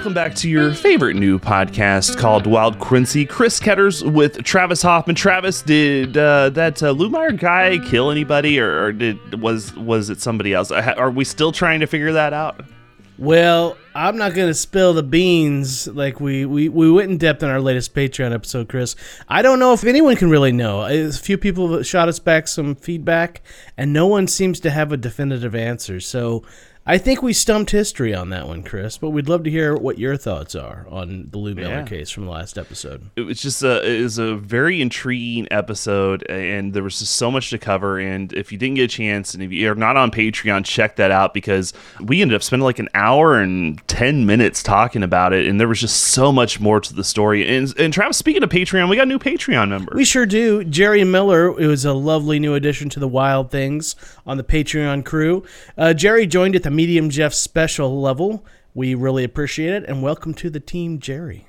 Welcome back to your favorite new podcast called Wild Quincy. Chris Ketters with Travis Hoffman. Travis, did uh, that uh, guy kill anybody, or, or did was was it somebody else? Uh, Are we still trying to figure that out? Well, I'm not going to spill the beans like we, we, we went in depth in our latest Patreon episode, Chris. I don't know if anyone can really know. A few people shot us back some feedback, and no one seems to have a definitive answer. So I think we stumped history on that one, Chris, but we'd love to hear what your thoughts are on the Lou Miller Yeah. case from the last episode. it was just a it was a very intriguing episode and there was just so much to cover and if you didn't get a chance and if you're not on patreon check that out because we ended up spending like an hour and 10 minutes talking about it and there was just so much more to the story and, and travis speaking of patreon we got a new patreon member We sure do. Jerry Miller it was a lovely new addition to the Wild Things on the Patreon crew. Uh, Jerry joined at the Medium Jeff special level. We really appreciate it, and welcome to the team, Jerry.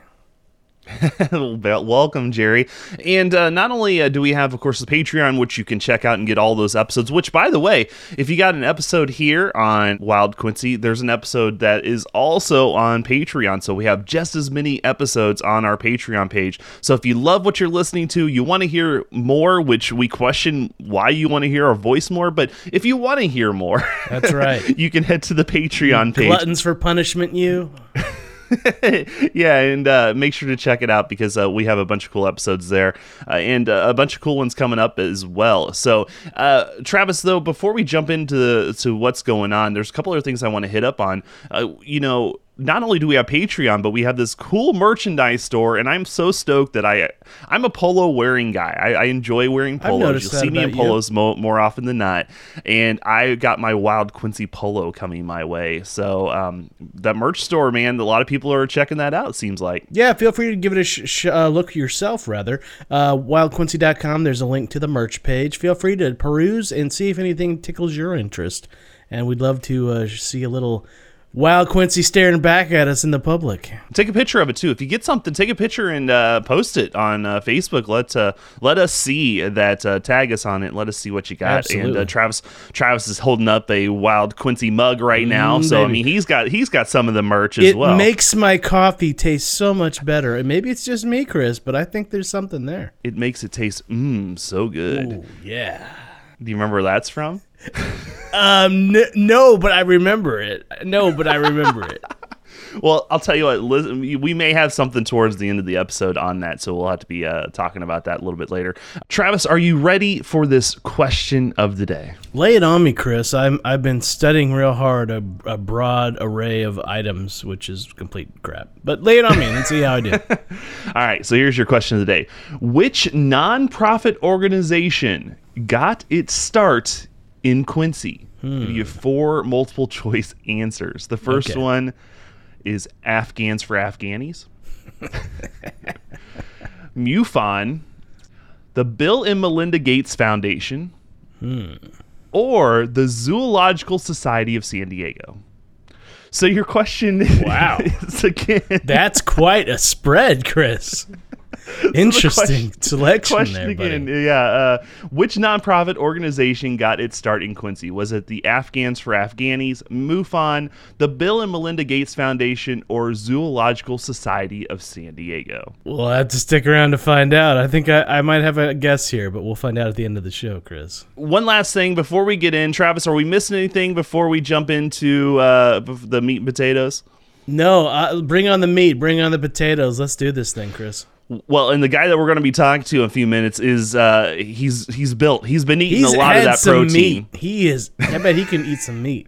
Welcome, Jerry. And uh, not only uh, do we have, of course, the Patreon, which you can check out and get all those episodes, which, by the way, if you got an episode here on Wild Quincy, there's an episode that is also on Patreon. So we have just as many episodes on our Patreon page. So if you love what you're listening to, you want to hear more, which we question why you want to hear our voice more, but if you want to hear more, That's right. you can head to the Patreon page. Gluttons for punishment, you. yeah, and uh, make sure to check it out because uh, we have a bunch of cool episodes there uh, and uh, a bunch of cool ones coming up as well. So, uh, Travis, though, before we jump into to what's going on, there's a couple other things I want to hit up on. Uh, you know, not only do we have Patreon, but we have this cool merchandise store, and I'm so stoked that I I'm a polo wearing guy. I, I enjoy wearing polos. You'll see me in you. polos mo- more often than not, and I got my Wild Quincy polo coming my way. So um, that merch store, man, a lot of people are checking that out. Seems like. Yeah, feel free to give it a sh- sh- uh, look yourself, rather. Uh, wildquincy.com, there's a link to the merch page. Feel free to peruse and see if anything tickles your interest. And we'd love to uh, see a little Wild Quincy staring back at us in the public. Take a picture of it too. If you get something, take a picture and uh, post it on uh, Facebook. Let uh, let us see that. Uh, tag us on it. Let us see what you got. And Absolutely. uh, Travis Travis is holding up a Wild Quincy mug right now. Mm, so I mean, he's got he's got some of the merch as It well. It makes my coffee taste so much better. And maybe it's just me, Chris, but I think there's something there. it makes it taste mmm so good. Ooh, yeah. Do you remember where that's from? Um, n- no, but I remember it. No, but I remember it. Well, I'll tell you what. Listen, we may have something towards the end of the episode on that, so we'll have to be uh, talking about that a little bit later. Travis, are you ready for this question of the day? Lay it on me, Chris. I'm I've been studying real hard a, a broad array of items, which is complete crap. But lay it on me and see how I do. All right, so here's your question of the day. Which nonprofit organization got its start in Quincy? You have four multiple choice answers. The first Okay. one is Afghans for Afghanis, MUFON, the Bill and Melinda Gates Foundation, hmm. or the Zoological Society of San Diego. So your question Wow. is again That's quite a spread, Chris. Interesting question- selection question there, again. buddy. Yeah. Uh, which nonprofit organization got its start in Quincy? Was it the Afghans for Afghanis, MUFON, the Bill and Melinda Gates Foundation, or Zoological Society of San Diego? We'll have to stick around to find out. I think I, I might have a guess here, but we'll find out at the end of the show, Chris. One last thing before we get in, Travis, are we missing anything before we jump into uh, the meat and potatoes? No, uh, bring on the meat. Bring on the potatoes. Let's do this thing, Chris. Well, and the guy that we're going to be talking to in a few minutes is uh, he's he's built. He's been eating He's a lot of that some protein. meat. He is. I bet he can eat some meat.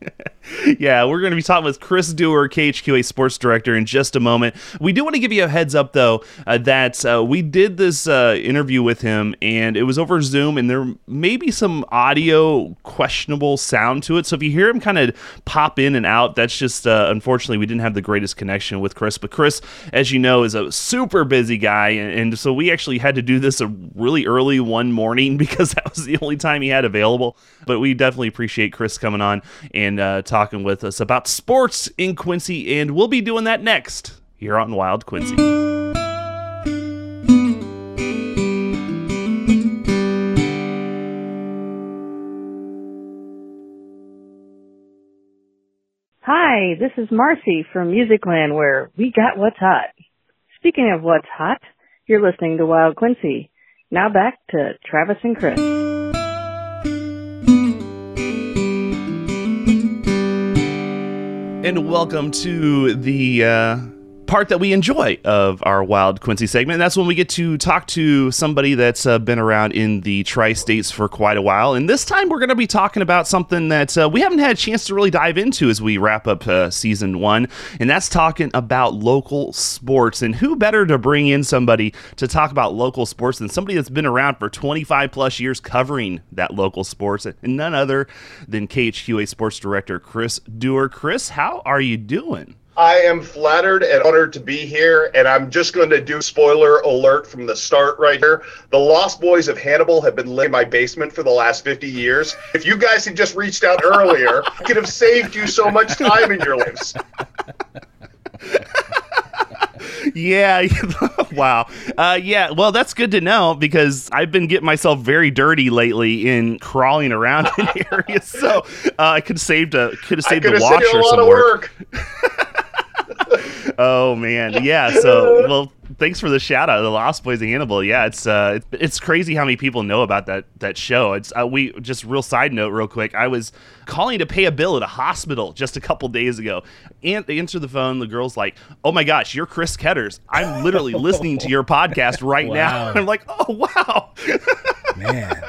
Yeah, we're going to be talking with Chris Dewar, KHQA Sports Director, in just a moment. We do want to give you a heads up, though, uh, that uh, we did this uh, interview with him, and it was over Zoom, and there may be some audio questionable sound to it. So if you hear him kind of pop in and out, that's just uh, unfortunately we didn't have the greatest connection with Chris. But Chris, as you know, is a super busy guy, and, and so we actually had to do this a really early one morning because that was the only time he had available. But we definitely appreciate Chris coming on and uh, talking with us about sports in Quincy, and we'll be doing that next here on Wild Quincy. Hi, Hi, this is Marcy from Musicland where we got what's hot. Speaking of what's hot, you're listening to Wild Quincy. Now back to Travis and Chris. And welcome to the uh, part that we enjoy of our Wild Quincy segment. And that's when we get to talk to somebody that's uh, been around in the tri states for quite a while. And this time we're going to be talking about something that uh, we haven't had a chance to really dive into as we wrap up uh, season one. And that's talking about local sports. And who better to bring in somebody to talk about local sports than somebody that's been around for 25 plus years covering that local sports, and none other than KHQA Sports Director Chris Dewar. Chris, how are you doing? I am flattered and honored to be here, and I'm just going to do spoiler alert from the start right here. The Lost Boys of Hannibal have been living in my basement for the last 50 years. If you guys had just reached out earlier, I could have saved you so much time in your lives. yeah wow uh, yeah well that's good to know because i've been getting myself very dirty lately in crawling around in areas so uh, i could have saved a could have saved I the could have saved washer a lot some work. work. Oh man. Yeah so well thanks for the shout out the lost boys of hannibal. Yeah it's uh it's crazy how many people know about that that show. It's uh, we just real side note real quick. I was calling to pay a bill at a hospital just a couple days ago. And they answer the phone the girl's like oh my gosh you're chris ketters. I'm literally listening to your podcast right now. Wow. i'm like oh wow. Man.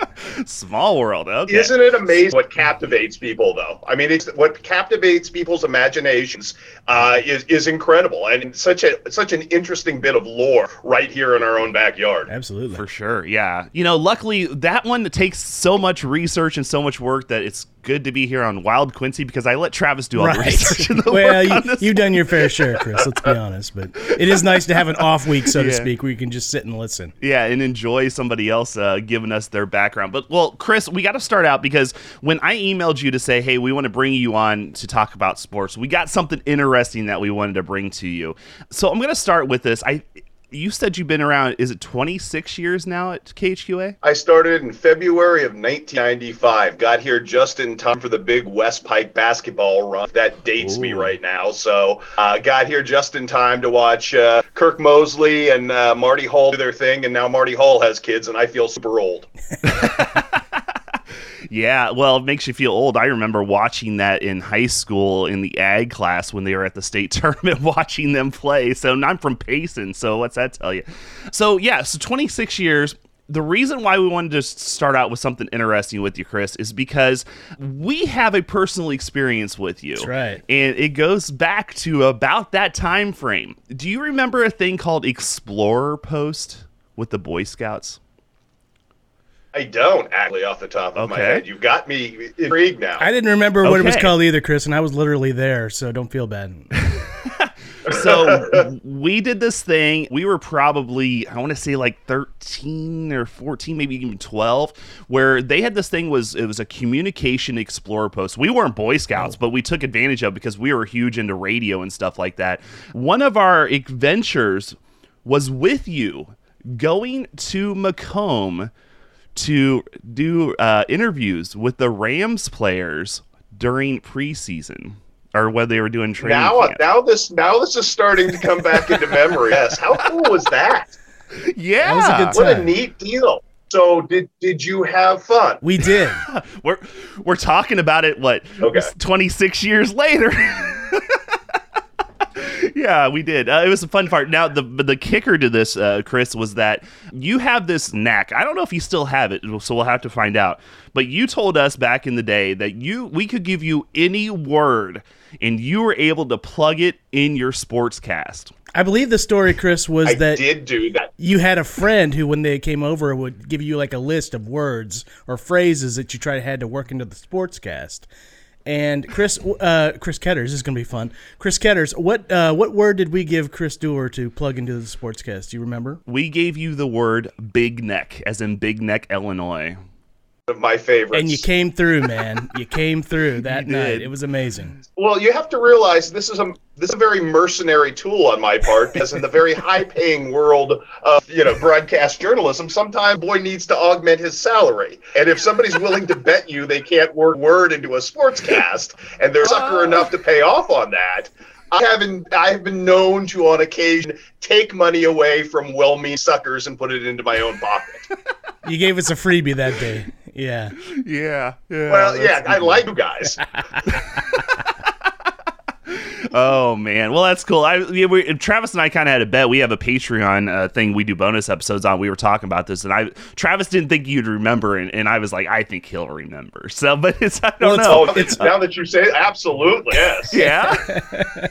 small world okay. Isn't it amazing what captivates people, though? I mean, it's what captivates people's imaginations uh, is is incredible, and such a such an interesting bit of lore right here in our own backyard. Absolutely. For sure, yeah. You know, luckily that one takes so much research and so much work that it's good to be here on Wild Quincy because I let Travis do all the research and the well, work you, on this. you've done your fair share, Chris. Let's be honest, but it is nice to have an off week, so to speak, where you can just sit and listen. yeah, and enjoy somebody else uh, giving us their background. But well, Chris, we got to start out because when I emailed you to say, "Hey, we want to bring you on to talk about sports," we got something interesting that we wanted to bring to you. So I'm going to start with this. I, you said you've been around. Is it 26 years now at KHQA? I started in February of 1995. Got here just in time for the big West Pike basketball run. That dates me right now. So uh, got here just in time to watch uh, Kirk Mosley and uh, Marty Hall do their thing. And now Marty Hall has kids, and I feel super old. Yeah, well, it makes you feel old. I remember watching that in high school in the ag class when they were at the state tournament, watching them play. So I'm from Payson. So what's that tell you? So yeah, so 26 years. The reason why we wanted to start out with something interesting with you, Chris, is because we have a personal experience with you. That's right. And it goes back to about that time frame. Do you remember a thing called Explorer Post with the Boy Scouts? I don't actually off the top of my head. You've got me intrigued now. I didn't remember what it was called either, Chris, and I was literally there, so don't feel bad. so we did this thing. We were probably, I want to say like 13 or 14, maybe even 12, where they had this thing was it was a communication explorer post. We weren't Boy Scouts, oh. but we took advantage of it because we were huge into radio and stuff like that. One of our adventures was with you going to Macomb to do uh, interviews with the Rams players during preseason or when they were doing training now, camp. now this now this is starting to come back into memory. Yes, how cool was that? yeah, That was a good What a neat deal. So did did you have fun? We did. we're we're talking about it what Okay. 26 years later yeah we did. Uh, it was a fun part. Now the the kicker to this uh, chris was that you have this knack. I don't know if you still have it so we'll have to find out. But you told us back in the day that you we could give you any word and you were able to plug it in your sports cast I believe the story, Chris, was I that did do that. you had a friend who, when they came over, would give you like a list of words or phrases that you tried had to work into the sportscast. And Chris, uh, Chris Ketters this is going to be fun. Chris Ketters, what uh, what word did we give Chris Dewar to plug into the sportscast? Do you remember? we gave you the word big neck as in big neck illinois of my favorites. And you came through, man. You came through that night. It was amazing. Well, you have to realize this is a this is a very mercenary tool on my part because in the very high paying world of you know broadcast journalism, sometimes boy needs to augment his salary. And if somebody's willing to bet you they can't work word into a sportscast and they're sucker oh. enough to pay off on that. I haven't. I have been known to, on occasion, take money away from well-meaning suckers and put it into my own pocket. You gave us a freebie that day. Yeah. Yeah. yeah Well, yeah, I good. like you guys. Oh man, well that's cool. I yeah, we, Travis and I kind of had a bet. We have a Patreon uh, thing we do bonus episodes on. We were talking about this, and I Travis didn't think you'd remember, and, and I was like, I think he'll remember. So, but it's I don't Well, it's- know. Oh, it's now that you say it, absolutely yes. yeah,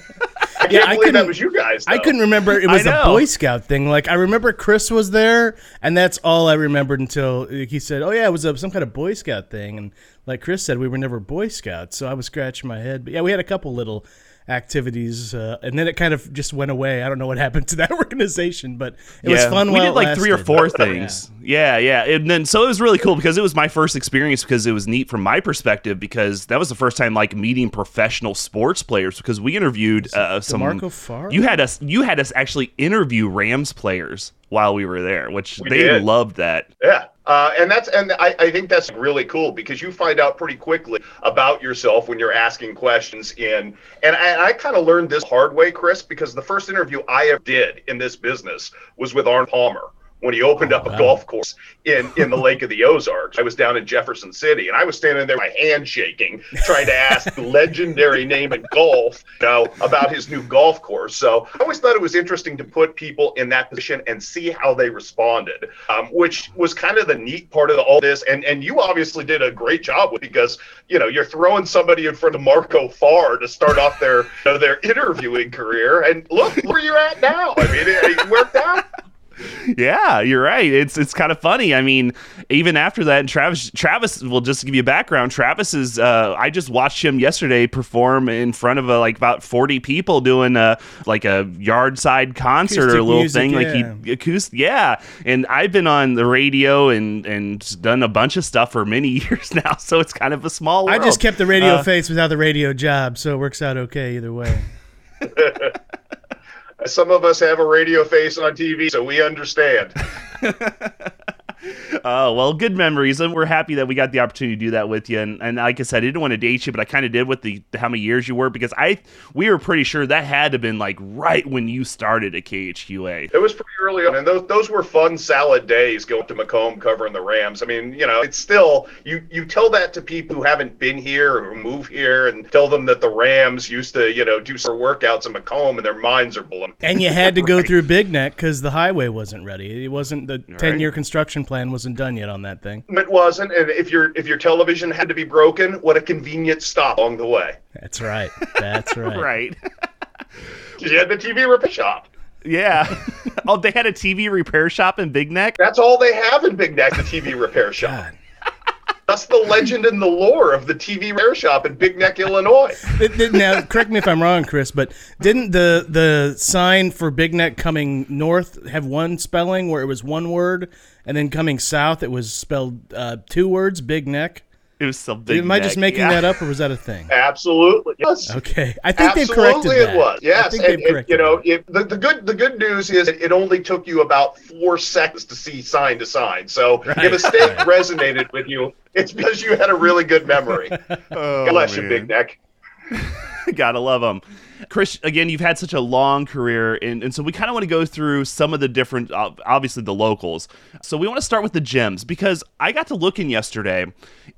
I can't Yeah, I believe that couldn't- was you guys. I couldn't remember it was a. Boy Scout thing. Like I remember Chris was there, and that's all I remembered until he said, "Oh yeah, it was a, some kind of Boy Scout thing." And like Chris said, we were never Boy Scouts, so I was scratching my head. But yeah, we had a couple little activities, uh, and then it kind of just went away. I don't know what happened to that organization, but it was fun. We while did it like three or four things. Yeah, yeah, and then so it was really cool because it was my first experience because it was neat from my perspective because that was the first time like meeting professional sports players because we interviewed uh, some. D'Marco Farr? You had us. You had us actually interview Rams players while we were there, which We they did. loved that. Yeah. Uh, and that's and I, I think that's really cool because you find out pretty quickly about yourself when you're asking questions in. And I, I kind of learned this hard way, Chris, because the first interview I ever did in this business was with Arn Palmer when he opened up a golf course in in the Lake of the Ozarks. I was down in Jefferson City and I was standing there, my hand shaking, trying to ask the legendary name in golf, you know, about his new golf course. So I always thought it was interesting to put people in that position and see how they responded, um, which was kind of the neat part of all this. And and you obviously did a great job with because you know you're throwing somebody in front of Marco Farr to start off their you know, their interviewing career, and look where you're at now. I mean, it, it worked out. Yeah, you're right. It's it's kind of funny. I mean, even after that, and Travis Travis will just give you a background. Travis is uh, I just watched him yesterday perform in front of uh, like about 40 people doing a like a yard side concert or a little music, thing yeah. like he acoustic. Yeah, and I've been on the radio and and done a bunch of stuff for many years now, so it's kind of a small I just kept the radio Uh, face without the radio job, so it works out okay either way. Some of us have a radio face on TV, so we understand. Oh well, good memories, and we're happy that we got the opportunity to do that with you. And, and like I said, I didn't want to date you, but I kind of did with the how many years you were because I we were pretty sure that had to have been like right when you started at KHQA. It was pretty early on, and those those were fun, salad days going to Macomb covering the Rams. I mean, you know, it's still you you tell that to people who haven't been here or who move here, and tell them that the Rams used to, you know, do some workouts in Macomb, and their minds are blown. And you had to go through Big Neck because the highway wasn't ready. It wasn't the ten-year construction plan wasn't done yet on that thing. It wasn't, and if your if your television had to be broken, what a convenient stop along the way. That's right. That's right. Right. You had the TV repair shop. yeah. oh, they had a TV repair shop in Big Neck. That's all they have in Big Neck, the TV repair shop. God. That's the legend and the lore of the TV repair shop in Big Neck, Illinois. Now, correct me if I'm wrong, Chris, but didn't the the sign for Big Neck coming north have one spelling where it was one word, and then coming south it was spelled uh, two words, Big Neck? It was so Big Am I Neck. just making yeah. that up, or was that a thing? Absolutely. Yes. Okay, I think they've Absolutely, corrected that. it was. I Yes, and, and, you know, it, the, the good the good news is it only took you about four seconds to see sign to sign. So if a mistake resonated with you, it's because you had a really good memory. Oh, God bless you. Oh, Big Neck. Gotta love them. Chris, again, you've had such a long career, and, and so we kind of want to go through some of the different, uh, obviously the locals. So we want to start with the gems because I got to looking yesterday,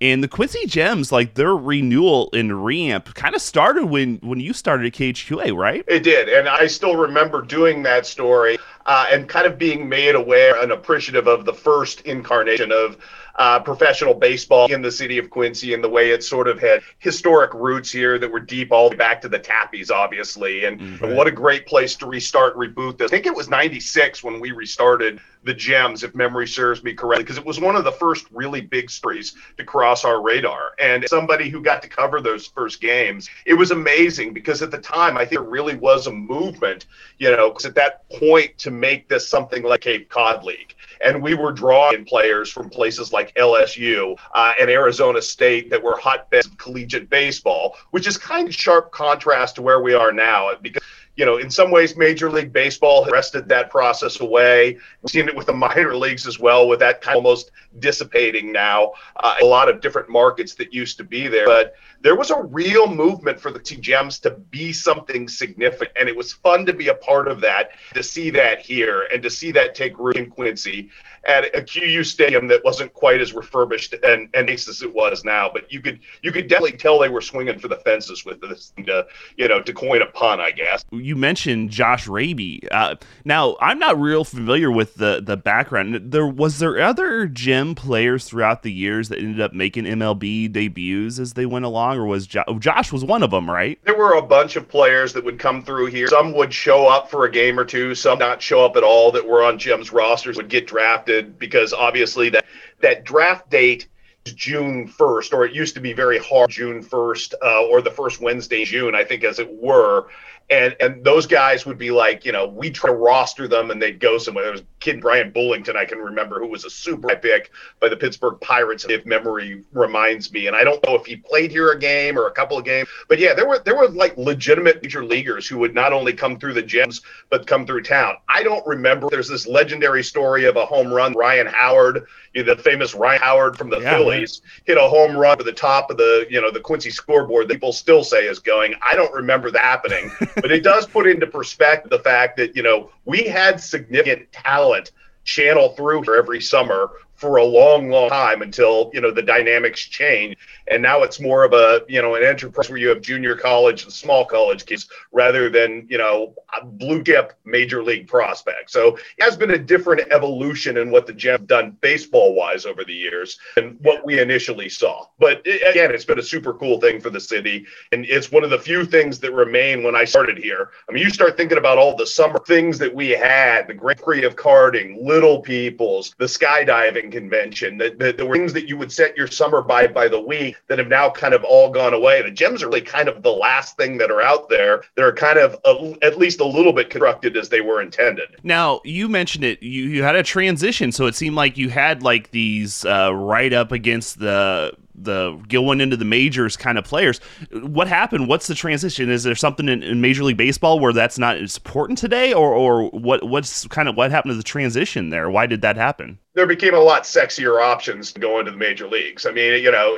and the Quincy Gems, like their renewal and reamp, kind of started when when you started at KHQA, right? It did, and I still remember doing that story uh, and kind of being made aware and appreciative of the first incarnation of uh, professional baseball in the city of Quincy and the way it sort of had historic roots here that were deep all the way back to the Tappies, obviously. And what a great place to restart, reboot this. I think it was '96 when we restarted the Gems, if memory serves me correctly, because it was one of the first really big stories to cross our radar. And somebody who got to cover those first games, it was amazing because at the time, I think there really was a movement, you know, because at that point to make this something like Cape Cod League. And we were drawing players from places like LSU uh, and Arizona State that were hotbeds of collegiate baseball, which is kind of sharp contrast to where we are now because you know, in some ways, Major League Baseball has wrested that process away. We've seen it with the minor leagues as well, with that kind of almost dissipating now. Uh, a lot of different markets that used to be there, but there was a real movement for the T Gems to be something significant, and it was fun to be a part of that, to see that here, and to see that take root in Quincy at a QU stadium that wasn't quite as refurbished and, and as it was now. But you could you could definitely tell they were swinging for the fences with this, to, you know, to coin a pun, I guess. You mentioned Josh Rabe. Uh, now I'm not real familiar with the the background. There was there other gym players throughout the years that ended up making MLB debuts as they went along, or was jo- Josh was one of them, right? There were a bunch of players that would come through here. Some would show up for a game or two. Some not show up at all. That were on Gems' rosters would get drafted because obviously that that draft date is June 1st, or it used to be very hard June 1st, uh, or the first Wednesday June, I think, as it were and and those guys would be like, you know, we try to roster them and they'd go somewhere. There was kid Bryan Bullington, I can remember, who was a super high pick by the Pittsburgh Pirates, if memory reminds me. And I don't know if he played here a game or a couple of games, but yeah, there were there were like legitimate major leaguers who would not only come through the Gems but come through town. I don't remember. There's this legendary story of a home run. Ryan Howard, you know, the famous Ryan Howard from the yeah, Phillies, man. hit a home run to the top of the you know the Quincy scoreboard that people still say is going. I don't remember that happening. but it does put into perspective the fact that you know we had significant talent channel through here every summer for a long, long time until you know the dynamics change, and now it's more of a you know an enterprise where you have junior college and small college kids rather than you know blue chip major league prospects. So it has been a different evolution in what the Gem have done baseball wise over the years and what we initially saw. But it, again, it's been a super cool thing for the city, and it's one of the few things that remain when I started here. I mean, you start thinking about all the summer things that we had: the Grand Prix of karting, Little People's, the skydiving convention, the, the, the things that you would set your summer by by the week that have now kind of all gone away. The gems are really kind of the last thing that are out there. They're kind of a, at least a little bit constructed as they were intended. Now you mentioned it. You you had a transition, so it seemed like you had like these uh, right up against the the going into the majors kind of players. What happened? What's the transition? Is there something in, in, Major League Baseball where that's not as important today, or or what? What's kind of what happened to the transition there? Why did that happen? There became a lot sexier options going to go into the major leagues. I mean, you know,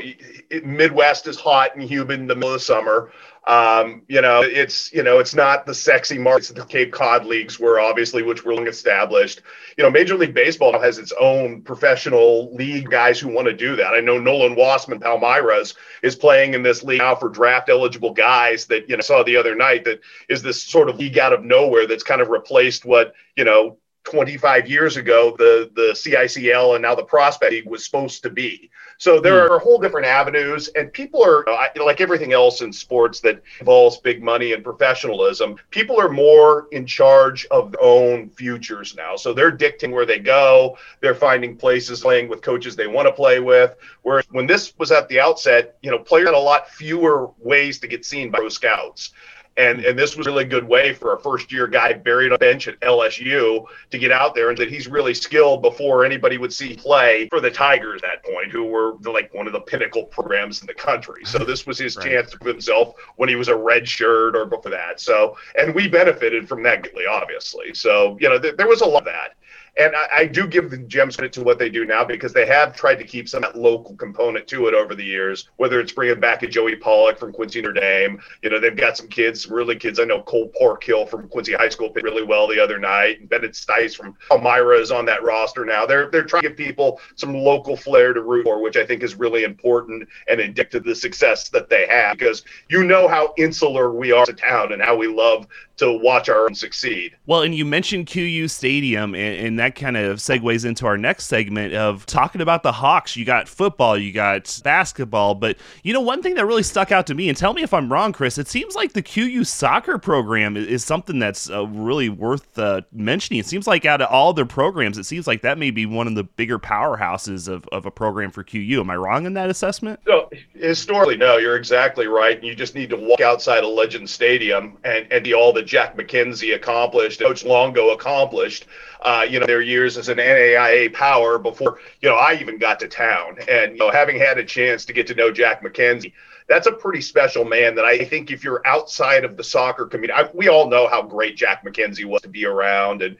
Midwest is hot and humid in the middle of the summer. Um, you know, it's you know, it's not the sexy markets that the Cape Cod leagues were obviously, which were long established. You know, Major League Baseball has its own professional league guys who want to do that. I know Nolan Wassman Palmyras is playing in this league now for draft eligible guys that you know saw the other night. That is this sort of league out of nowhere that's kind of replaced what you know 25 years ago the the CICL and now the Prospect League was supposed to be. So there mm. are whole different avenues, and people are like everything else in sports that involves big money and professionalism. People are more in charge of their own futures now, so they're dictating where they go. They're finding places, playing with coaches they want to play with. Whereas when this was at the outset, you know, players had a lot fewer ways to get seen by pro scouts. And and this was a really good way for a first year guy buried on a bench at LSU to get out there and that he's really skilled before anybody would see play for the Tigers at that point, who were like one of the pinnacle programs in the country. So this was his right. chance to prove himself when he was a red shirt or before that. So and we benefited from that greatly, obviously. So you know th- there was a lot of that. And I, I, do give the Gems credit to what they do now because they have tried to keep some of that local component to it over the years, whether it's bringing back a Joey Pollock from Quincy Notre Dame. You know, they've got some kids, really kids. I know Cole Parkhill from Quincy High School played really well the other night. And Bennett Stice from Elmira is on that roster now. They're, they're trying to give people some local flair to root for, which I think is really important and indicative of the success that they have because you know how insular we are as a town and how we love to watch our own succeed. Well, and you mentioned QU Stadium, and, and, that kind of segues into our next segment of talking about the Hawks. You got football, you got basketball, but you know, one thing that really stuck out to me, and tell me if I'm wrong, Chris, it seems like the QU soccer program is, is something that's uh, really worth uh, mentioning. It seems like out of all their programs, it seems like that may be one of the bigger powerhouses of, of a program for QU. Am I wrong in that assessment? No, historically, no, you're exactly right. And you just need to walk outside of Legend Stadium and, and be all that Jack McKenzie accomplished, Coach Longo accomplished. Uh, you know, their years as an NAIA power before, you know, I even got to town. And, you know, having had a chance to get to know Jack McKenzie, that's a pretty special man that I think if you're outside of the soccer community, I, we all know how great Jack McKenzie was to be around and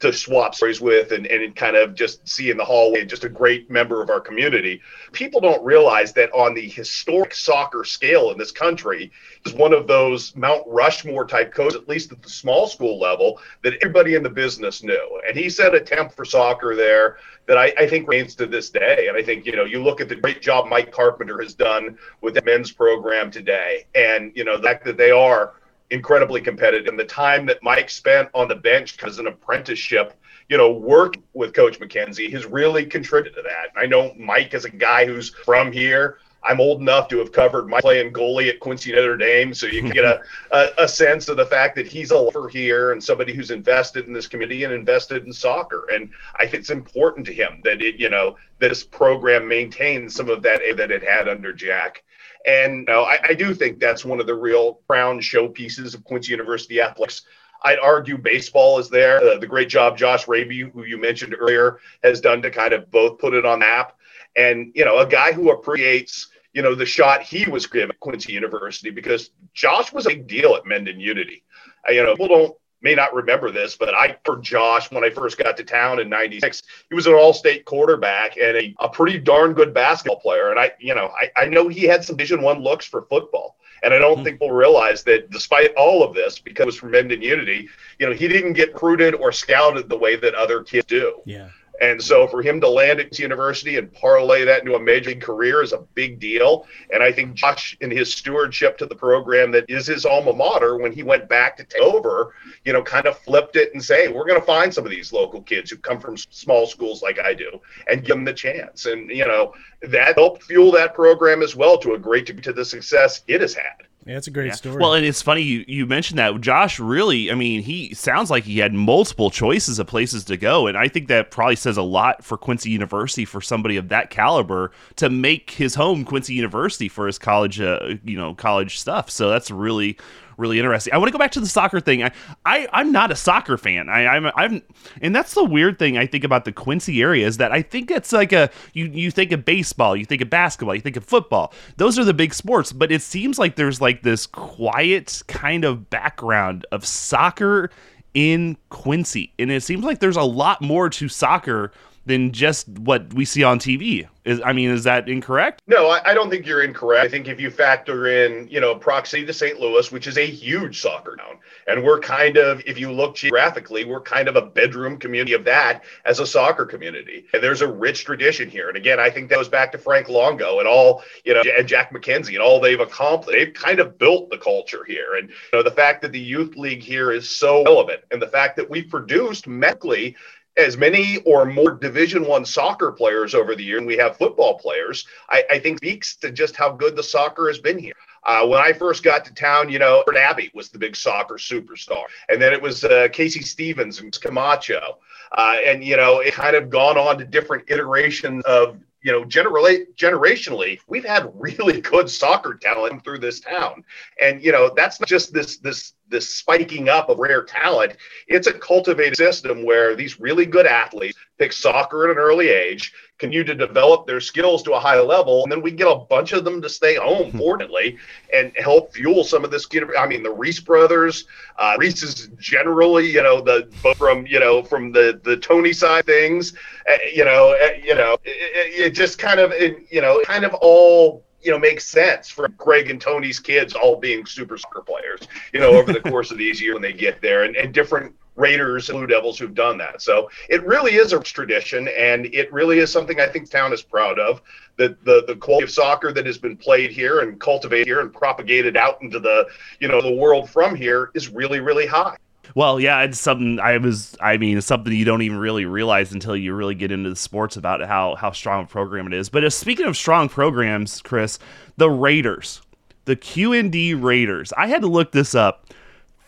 to swap stories with and, and kind of just see in the hallway and just a great member of our community. People don't realize that on the historic soccer scale in this country is one of those Mount Rushmore type coaches, at least at the small school level, that everybody in the business knew. And he set a temp for soccer there that I, I think remains to this day. And I think, you know, you look at the great job Mike Carpenter has done with the men's program today and, you know, the fact that they are incredibly competitive. And the time that Mike spent on the bench as an apprenticeship, you know, work with Coach McKenzie has really contributed to that. I know Mike is a guy who's from here. I'm old enough to have covered my playing goalie at Quincy Notre Dame, so you can get a, a, a, sense of the fact that he's a lover here and somebody who's invested in this community and invested in soccer. And I think it's important to him that it, you know, that this program maintains some of that that it had under Jack. And you know, I, I do think that's one of the real crown showpieces of Quincy University athletics. I'd argue baseball is there. Uh, the great job Josh Rabe, who you mentioned earlier, has done to kind of both put it on the map. And, you know, a guy who appreciates, you know, the shot he was given at Quincy University because Josh was a big deal at Mendon Unity. Uh, you know, people don't may not remember this, but I for Josh when I first got to town in '96. He was an all-state quarterback and a, a pretty darn good basketball player. And I, you know, I, I know he had some Division One looks for football. And I don't mm-hmm. think people realize that despite all of this, because it was from Mendon Unity, you know, he didn't get recruited or scouted the way that other kids do. Yeah. And so for him to land at university and parlay that into a major league career is a big deal. And I think Josh, in his stewardship to the program that is his alma mater, when he went back to take over, you know, kind of flipped it and say, we're going to find some of these local kids who come from small schools like I do and give them the chance. And, you know, that helped fuel that program as well to a great degree to the success it has had. Yeah, it's a great yeah. story. Well, and it's funny you, you mentioned that. Josh really, I mean, he sounds like he had multiple choices of places to go. And I think that probably says a lot for Quincy University for somebody of that caliber to make his home Quincy University for his college, uh, you know, college stuff. So that's really, really interesting. I want to go back to the soccer thing. I, I I'm not a soccer fan. I, I'm I'm and that's the weird thing I think about the Quincy area is that I think it's like a you you think of baseball, you think of basketball, you think of football. Those are the big sports, but it seems like there's like this quiet kind of background of soccer in Quincy. And it seems like there's a lot more to soccer than just what we see on TV. Is I mean, is that incorrect? No, I, I, don't think you're incorrect. I think if you factor in, you know, proximity to St. Louis, which is a huge soccer town, and we're kind of, if you look geographically, we're kind of a bedroom community of that as a soccer community. And there's a rich tradition here. And again, I think that goes back to Frank Longo and all, you know, and Jack McKenzie and all they've accomplished. They've kind of built the culture here. And you know, the fact that the youth league here is so relevant, and the fact that we've produced medically as many or more division one soccer players over the year and we have football players I, I, think speaks to just how good the soccer has been here. Uh, when i first got to town you know abbey was the big soccer superstar. And then it was uh, casey stevens and camacho. Uh, and you know it kind of gone on to different iterations of you know, generally, generationally, we've had really good soccer talent through this town, and you know, that's not just this this this spiking up of rare talent. It's a cultivated system where these really good athletes pick soccer at an early age, continue to develop their skills to a high level, and then we get a bunch of them to stay home, hmm. fortunately, and help fuel some of this. I mean, the Reese brothers, uh, Reese is generally, you know, the from you know from the the Tony side things, uh, you know, uh, you know, it, it just kind of, it, you know, kind of all you know makes sense for Greg and Tony's kids all being super soccer players, you know, over the course of these years when they get there, and, and different Raiders, and Blue Devils who've done that. So it really is a tradition, and it really is something I think town is proud of. The, the the quality of soccer that has been played here and cultivated here and propagated out into the you know the world from here is really really high. Well, yeah, it's something I was. I mean, it's something you don't even really realize until you really get into the sports about how how strong a program it is. But uh, speaking of strong programs, Chris, the Raiders, the QND Raiders. I had to look this up.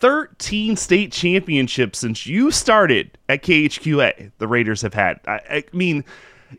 13 state championships since you started at KHQA, the Raiders have had. I, I, mean,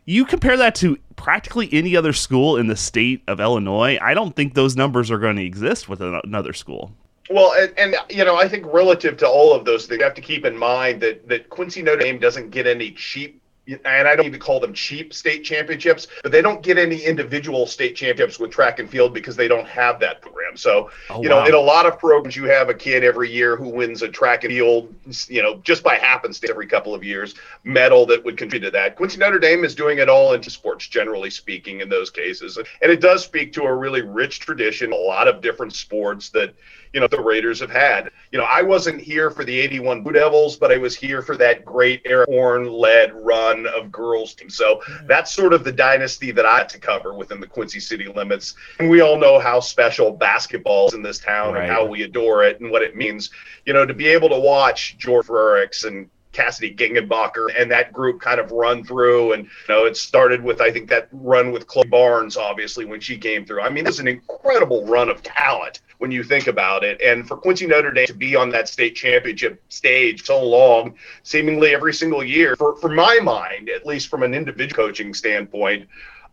you compare that to practically any other school in the state of Illinois, I don't think those numbers are going to exist with another school. Well, and, and, you know, I think relative to all of those you have to keep in mind that that Quincy Notre Dame doesn't get any cheap and I don't even call them cheap state championships, but they don't get any individual state championships with track and field because they don't have that program. So, oh, you know, wow. in a lot of programs, you have a kid every year who wins a track and field, you know, just by happenstance every couple of years, medal that would contribute to that. Quincy Notre Dame is doing it all into sports, generally speaking, in those cases. And it does speak to a really rich tradition, a lot of different sports that, you know the Raiders have had. You know, I wasn't here for the '81 Blue Devils, but I was here for that great Eric Horne led run of girls team. So mm-hmm. that's sort of the dynasty that I had to cover within the Quincy city limits. And we all know how special basketball is in this town right. and how we adore it and what it means. You know, to be able to watch George Frerichs and Cassidy Gingenbacher and that group kind of run through. And, you know, it started with, I think, that run with Chloe Barnes, obviously, when she came through. I mean, is an incredible run of talent when you think about it. And for Quincy Notre Dame to be on that state championship stage so long, seemingly every single year, for, for my mind, at least from an individual coaching standpoint,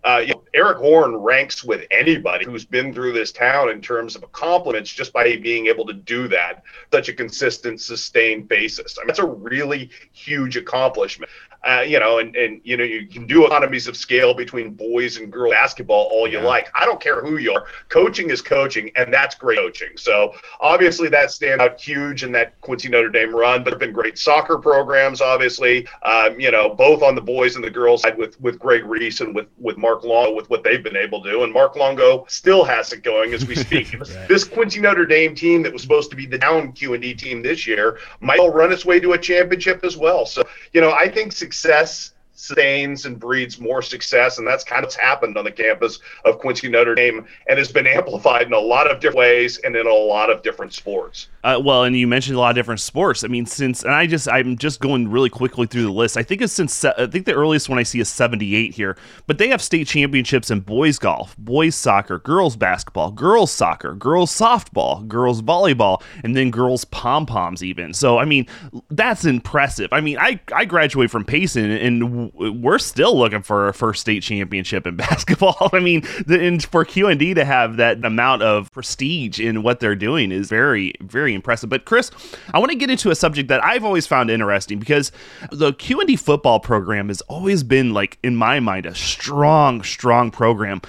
uh, you know, Eric Horn ranks with anybody who's been through this town in terms of accomplishments just by being able to do that such a consistent, sustained basis. I mean, that's a really huge accomplishment. Uh, you know, and, and you know, you can do economies of scale between boys and girls basketball all you yeah. like. I don't care who you are. Coaching is coaching, and that's great coaching. So obviously that stand out huge in that Quincy Notre Dame run. But there have been great soccer programs, obviously. Um, you know, both on the boys and the girls side with with Greg Reese and with with Mark Longo with what they've been able to do. And Mark Longo still has it going as we speak. right. This Quincy Notre Dame team that was supposed to be the down Q and D team this year might run its way to a championship as well. So you know, I think success sustains and breeds more success. And that's kind of what's happened on the campus of Quincy Notre Dame and has been amplified in a lot of different ways and in a lot of different sports. Uh, well, and you mentioned a lot of different sports. I mean, since, and I just, I'm just going really quickly through the list. I think it's since, I think the earliest one I see is 78 here, but they have state championships in boys golf, boys soccer, girls basketball, girls soccer, girls softball, girls volleyball, and then girls pom poms even. So, I mean, that's impressive. I mean, I, I graduated from Payson and we're still looking for a first state championship in basketball. I mean, the, and for QND to have that amount of prestige in what they're doing is very, very impressive. But Chris, I want to get into a subject that I've always found interesting because the QND football program has always been like, in my mind, a strong, strong program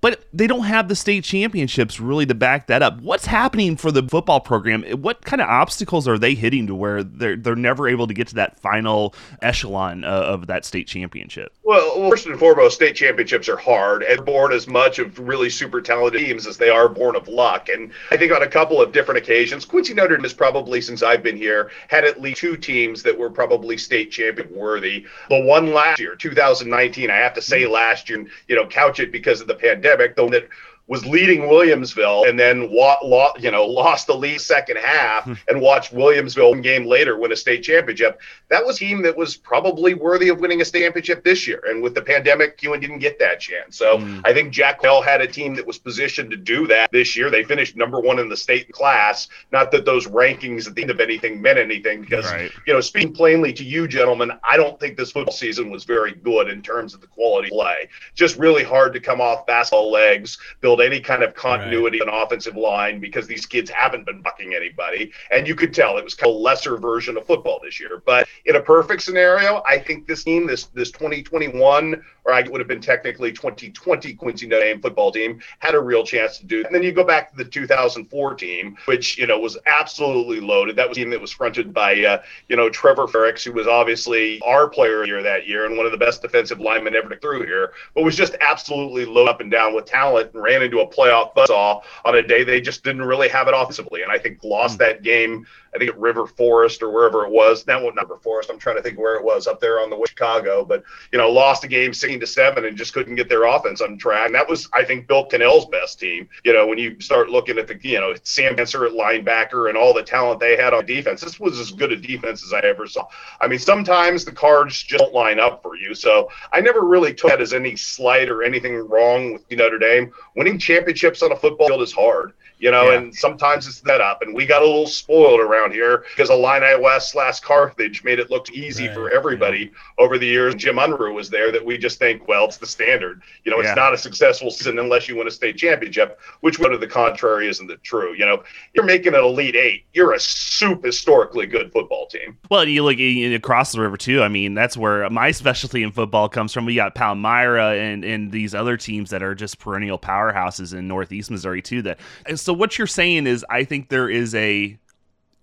but they don't have the state championships really to back that up. What's happening for the football program? What kind of obstacles are they hitting to where they're they're never able to get to that final echelon uh, of that state championship? Well, first and foremost, state championships are hard and born as much of really super talented teams as they are born of luck. And I think on a couple of different occasions, Quincy Notre Dame has probably since I've been here had at least two teams that were probably state champion worthy. The one last year, 2019, I have to say last year, you know, couch it because of the pandemic pandemic, one that was leading Williamsville and then wa- lo- you know lost the lead second half hmm. and watched Williamsville one game later win a state championship. That was a team that was probably worthy of winning a state championship this year. And with the pandemic, Ewan didn't get that chance. So mm. I think Jack Bell had a team that was positioned to do that this year. They finished number one in the state class. Not that those rankings at the end of anything meant anything, because right. you know, speaking plainly to you, gentlemen, I don't think this football season was very good in terms of the quality play. Just really hard to come off basketball legs, build build any kind of continuity right. on offensive line because these kids haven't been bucking anybody. And you could tell it was kind of a lesser version of football this year. But in a perfect scenario, I think this team, this this 2021, or I would have been technically 2020 Quincy Notre Dame football team, had a real chance to do. And then you go back to the 2004 team, which you know was absolutely loaded. That was a team that was fronted by uh, you know Trevor Frerichs, who was obviously our player year that year and one of the best defensive linemen ever to through here, but was just absolutely loaded up and down with talent and ran into a playoff buzzsaw on a day they just didn't really have it offensively. And I think lost mm. that game I think at River Forest or wherever it was. Now, well, not River Forest. I'm trying to think where it was up there on the way Chicago, but you know, lost a game 16 to seven and just couldn't get their offense on track. And that was, I think, Bill Connell's best team. You know, when you start looking at the, you know, Sam Answer at linebacker and all the talent they had on defense, this was as good a defense as I ever saw. I mean, sometimes the cards just don't line up for you. So I never really took that as any slight or anything wrong with Notre Dame. Winning championships on a football field is hard you know, Yeah. and sometimes it's that up. And we got a little spoiled around here because Illini West slash Carthage made it look easy Right, for everybody over the years. Jim Unruh was there that we just think, well, it's the standard. You know, it's not a successful season unless you win a state championship, which one of the contrary isn't it true? You know, you're making an elite eight. You're a super historically good football team. Well, you look across the river too. I mean, that's where my specialty in football comes from. We got Palmyra and and these other teams that are just perennial powerhouses in Northeast Missouri too. That so what you're saying is, I think there is a,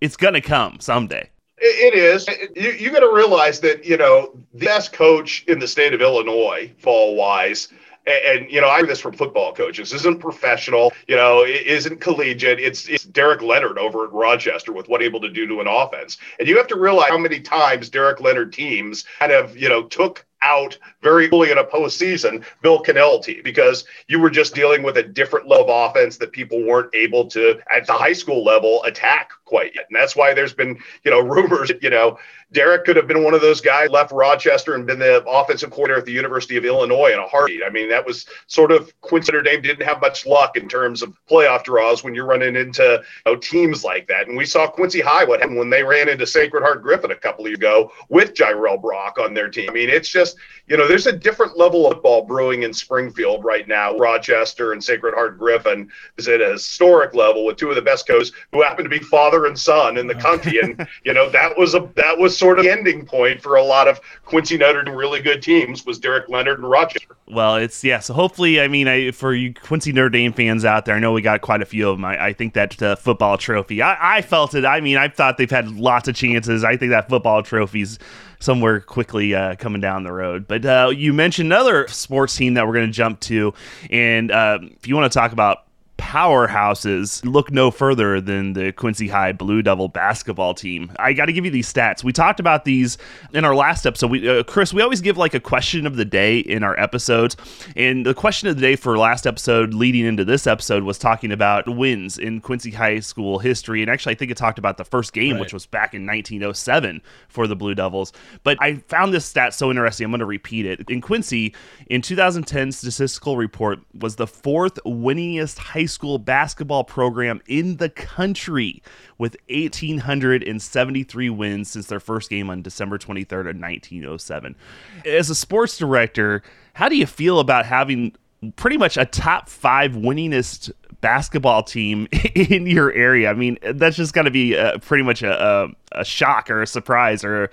it's gonna come someday. It is. You, you got to realize that, you know, the best coach in the state of Illinois, fall wise, and, and, you know, I hear this from football coaches, isn't professional, you know, isn't collegiate. It's, it's Derek Leonard over at Rochester with what able to do to an offense. And you have to realize how many times Derek Leonard teams kind of, you know, took out very early in a postseason Bill Connell team because you were just dealing with a different level of offense that people weren't able to at the high school level attack quite yet. And that's why there's been, you know, rumors, you know, Derek could have been one of those guys left Rochester and been the offensive coordinator at the University of Illinois in a heartbeat. I mean, that was sort of Quincy Notre Dame didn't have much luck in terms of playoff draws when you're running into you know, teams like that. And we saw Quincy High what happened when they ran into Sacred Heart Griffin a couple of years ago with Jyrell Brock on their team. I mean, it's just you know, there's a different level of football brewing in Springfield right now. Rochester and Sacred Heart Griffin is at a historic level with two of the best coaches who happen to be father and son in the country. And you know, that was a that was sort of the ending point for a lot of Quincy Notre Dame really good teams was Derek Leonard and Rochester. Well, it's yeah. So hopefully, I mean, I, for you Quincy Notre Dame fans out there, I know we got quite a few of them. I, I think that uh, football trophy, I, I felt it. I mean, I thought they've had lots of chances. I think that football trophy's somewhere quickly uh, coming down the road. But uh, you mentioned another sports team that we're going to jump to, and uh, if you want to talk about powerhouses look no further than the Quincy High Blue Devil basketball team. I got to give you these stats. We talked about these in our last episode. We, uh, Chris, we always give like a question of the day in our episodes, and the question of the day for last episode, leading into this episode, was talking about wins in Quincy High School history. And actually, I think it talked about the first game, Right. which was back in 1907 for the Blue Devils. But I found this stat so interesting. I'm going to repeat it. In Quincy, in 2010 statistical report was the fourth winningest high school basketball program in the country with 1873 wins since their first game on December 23rd of 1907. As a sports director, how do you feel about having pretty much a top 5 winningest basketball team in your area? I mean, that's just got to be uh, pretty much a, a, a shock or a surprise or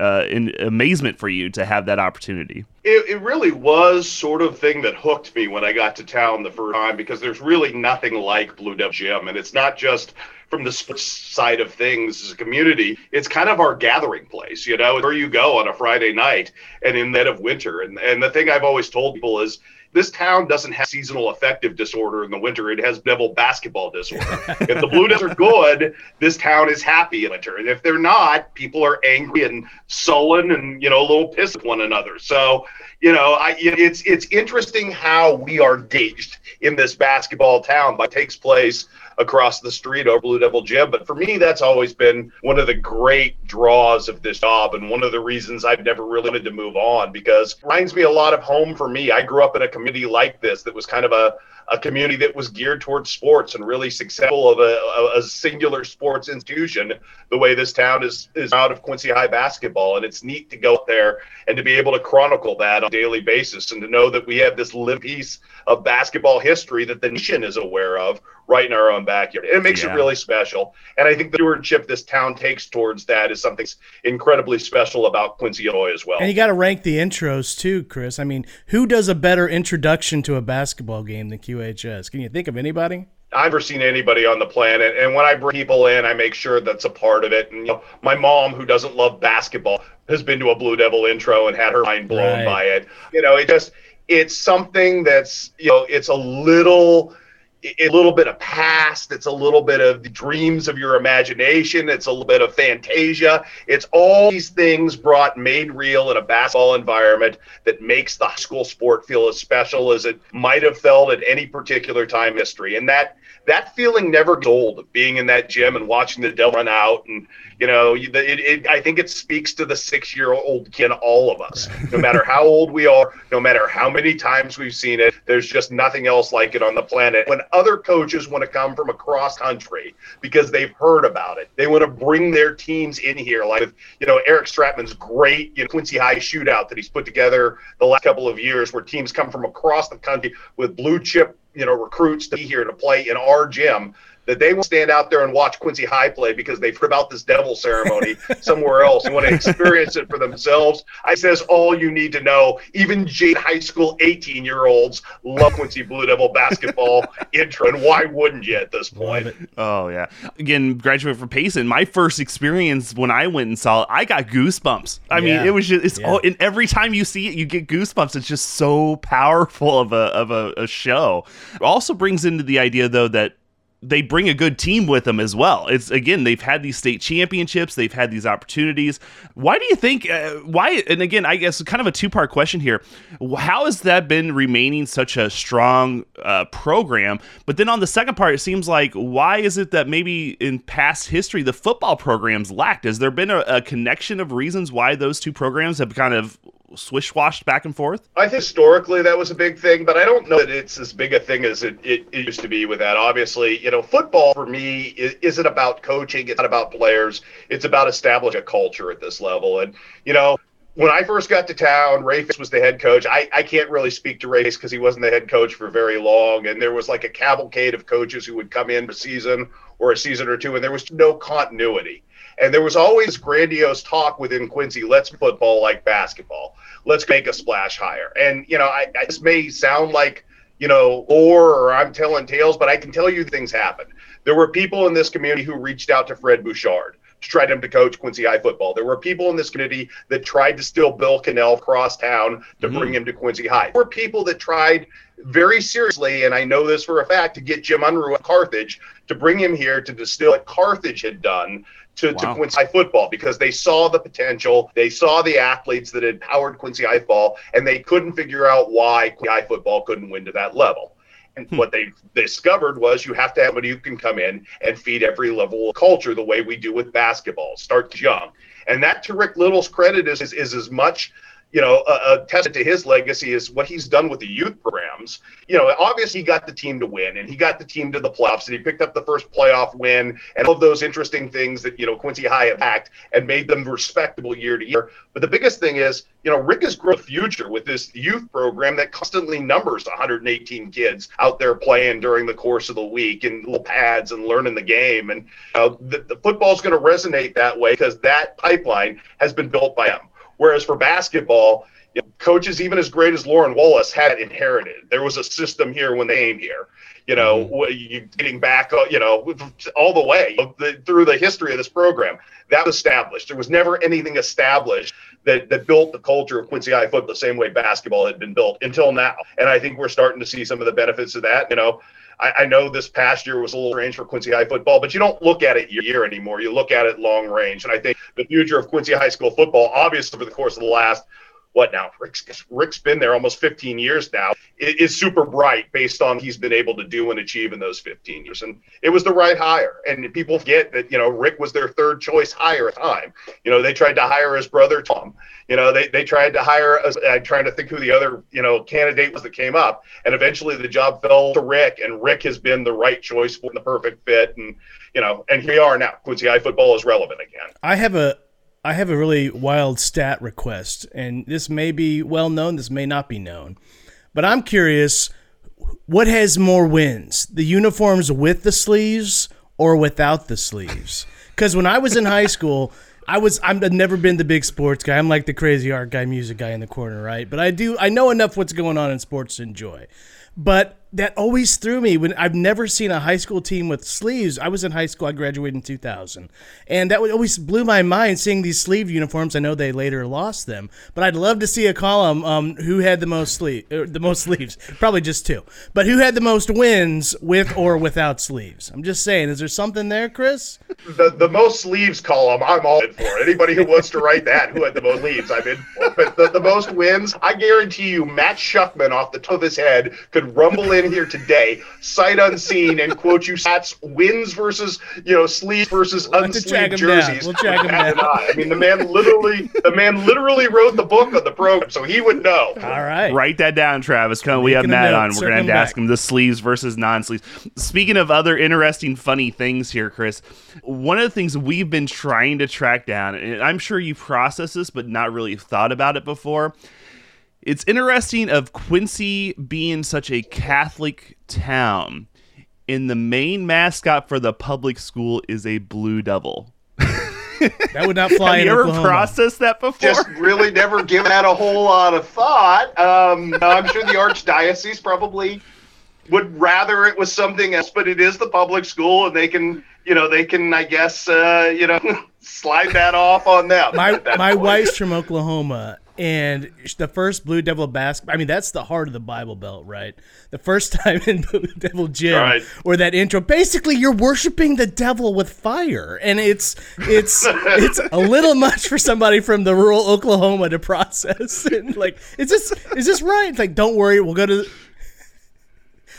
uh, in amazement for you to have that opportunity. It, it really was sort of thing that hooked me when I got to town the first time because there's really nothing like Blue Devil Gym, and it's not just from the sports side of things as a community. It's kind of our gathering place, you know, where you go on a Friday night and in that of winter. And and the thing I've always told people is this town doesn't have seasonal affective disorder in the winter. It has devil basketball disorder. if the Blue Devils are good, this town is happy in winter. And if they're not, people are angry and sullen and, you know, a little pissed at one another. So, you know, I, it's it's interesting how we are gauged in this basketball town by takes place across the street over Blue Devil Gym. But for me, that's always been one of the great draws of this job and one of the reasons I've never really wanted to move on because reminds me a lot of home for me. I grew up in a community like this that was kind of a a community that was geared towards sports and really successful of a, a, singular sports institution the way this town is is out of Quincy High basketball. And it's neat to go there and to be able to chronicle that on a daily basis and to know that we have this live piece of basketball history that the nation is aware of right in our own backyard. It makes Yeah. it really special. And I think the stewardship this town takes towards that is something incredibly special about Quincy, Illinois as well. And you got to rank the intros too, Chris. I mean, who does a better introduction to a basketball game than QHS? Can you think of anybody? I've never seen anybody on the planet. And when I bring people in, I make sure that's a part of it. And you know, my mom, who doesn't love basketball, has been to a Blue Devil intro and had her mind blown Right. by it. You know, it just it's something that's you know, it's a little a little bit of past it's a little bit of the dreams of your imagination it's a little bit of fantasia. It's all these things brought made real in a basketball environment that makes the school sport feel as special as it might have felt at any particular time in history. And that that feeling never gets old of being in that gym and watching the devil run out and you know it, it, i think it speaks to the six year old kid all of us. No matter how old we are no matter how many times we've seen it there's just nothing else like it on the planet. When other coaches want to come from across country because they've heard about it. They want to bring their teams in here, like you know Eric Stratman's great you know, Quincy High shootout that he's put together the last couple of years, where teams come from across the country with blue chip you know recruits to be here to play in our gym that they will stand out there and watch Quincy High play because they've heard about this devil ceremony somewhere else and want to experience it for themselves. I says all you need to know. Even Jade High School 18 year olds love Quincy Blue Devil basketball intro, and why wouldn't you at this point? Oh yeah. Again, graduate from Payson. My first experience when I went and saw it, I got goosebumps. I yeah. mean, it was just it's yeah. all, and every time you see it, you get goosebumps. It's just so powerful of a of a, a show. It also brings into the idea though that they bring a good team with them as well. It's again, they've had these state championships, they've had these opportunities. Why do you think? Uh, why? And again, I guess kind of a two part question here. How has that been remaining such a strong uh, program? But then on the second part, it seems like why is it that maybe in past history the football programs lacked? Has there been a, a connection of reasons why those two programs have kind of swish-washed back and forth? I think historically that was a big thing, but I don't know that it's as big a thing as it, it, it used to be with that. Obviously, you know, football for me is, not about coaching, it's not about players, it's about establishing a culture at this level. And, you know, when I first got to town, Ray was the head coach. I, I can't really speak to Ray because he wasn't the head coach for very long. And there was like a cavalcade of coaches who would come in a season or a season or two, and there was no continuity. And there was always grandiose talk within Quincy, let's football like basketball. Let's make a splash higher. And, you know, I, I, this may sound like, you know, or, or I'm telling tales, but I can tell you things happened. There were people in this community who reached out to Fred Bouchard to try him to coach Quincy High football. There were people in this community that tried to steal Bill Connell across town to mm-hmm. bring him to Quincy High. There were people that tried very seriously, and I know this for a fact, to get Jim Unruh at Carthage to bring him here to distill what Carthage had done to, wow. to Quincy High football because they saw the potential. They saw the athletes that had powered Quincy High football, and they couldn't figure out why Quincy High football couldn't win to that level. And hmm. what they discovered was you have to have somebody who can come in and feed every level of culture the way we do with basketball. Start young. And that, to Rick Little's credit, is, is, is as much you know, a, a testament to his legacy is what he's done with the youth programs. You know, obviously he got the team to win and he got the team to the playoffs and he picked up the first playoff win and all of those interesting things that, you know, Quincy High have hacked and made them respectable year to year. But the biggest thing is, you know, Rick has grown future with this youth program that constantly numbers 118 kids out there playing during the course of the week and little pads and learning the game. And uh, the, the football is going to resonate that way because that pipeline has been built by them. Whereas for basketball, you know, coaches even as great as Lauren Wallace had inherited. There was a system here when they came here. You know, mm-hmm. getting back, uh, you know, all the way through the history of this program, that was established. There was never anything established that, that built the culture of Quincy High football the same way basketball had been built until now. And I think we're starting to see some of the benefits of that. You know, I, I, know this past year was a little strange for Quincy High football, but you don't look at it year, year anymore. You look at it long range. And I think the future of Quincy High School football, obviously, for the course of the last what now? Rick's, Rick's been there almost 15 years now. It is super bright based on he's been able to do and achieve in those 15 years. And it was the right hire. And people forget that, you know, Rick was their third choice hire at the time. You know, they tried to hire his brother, Tom. You know, they, they tried to hire, I'm uh, trying to think who the other, you know, candidate was that came up. And eventually the job fell to Rick. And Rick has been the right choice for the perfect fit. And, you know, and here we are now. Quincy High football is relevant again. I have a, I have a really wild stat request, and this may be well known, this may not be known. But I'm curious what has more wins, the uniforms with the sleeves or without the sleeves? Because when I was in high school, I was I've never been the big sports guy. I'm like the crazy art guy, music guy in the corner, right? But I do I know enough what's going on in sports to enjoy. But that always threw me when I've never seen a high school team with sleeves. I was in high school, I graduated in 2000. And that would always blew my mind seeing these sleeve uniforms. I know they later lost them, but I'd love to see a column um, who had the most sleeve, er, the most sleeves, probably just two. But who had the most wins with or without sleeves? I'm just saying, is there something there, Chris? The the most sleeves column, I'm all in for. Anybody who wants to write that, who had the most sleeves, I'm in for. But the, the most wins, I guarantee you, Matt Schuckman off the top of his head could rumble in in here today, sight unseen, and quote you stats wins versus you know sleeves versus We'll have to track unsleeved him down. jerseys. We'll track him Matt down. I. I mean, the man literally, the man literally wrote the book of the program, so he would know. All right. Write that down, Travis. Come, we have Matt on. We're going to have to ask him the sleeves versus non-sleeves. Speaking of other interesting, funny things here, Chris, one of the things we've been trying to track down, and I'm sure you process this, but not really thought about it before. It's interesting of Quincy being such a Catholic town, and the main mascot for the public school is a blue devil. That would not fly Have in you ever Oklahoma. processed that before? Just really never given that a whole lot of thought. Um, I'm sure the archdiocese probably would rather it was something else, but it is the public school, and they can, you know, they can, I guess, uh, you know, slide that off on them. my my point. wife's from Oklahoma, and the first Blue Devil basketball. I mean, that's the heart of the Bible Belt, right? The first time in Blue Devil Gym, Right. where that intro. Basically, you're worshiping the devil with fire, and it's it's it's a little much for somebody from the rural Oklahoma to process. And like, is this is this right? It's like, don't worry, we'll go to.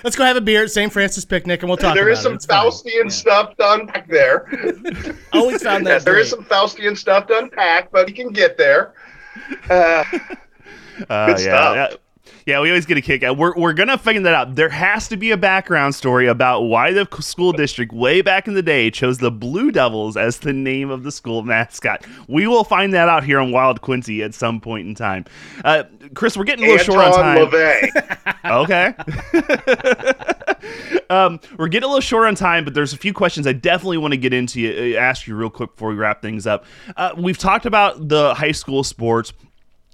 Let's go have a beer at St. Francis picnic, and we'll talk There is some it. Faustian stuff to unpack there. Always found that. yes, there is some Faustian stuff to unpack, but he can get there. Uh, Uh, Good yeah, stuff. Yeah. We always get a kick out. We're, we're going to figure that out. There has to be a background story about why the school district, way back in the day, chose the Blue Devils as the name of the school mascot. We will find that out here on Wild Quincy at some point in time. Uh, Chris, we're getting a little short on time. Okay. um, we're getting a little short on time, but there's a few questions I definitely want to get into, uh, ask you real quick before we wrap things up. Uh, we've talked about the high school sports.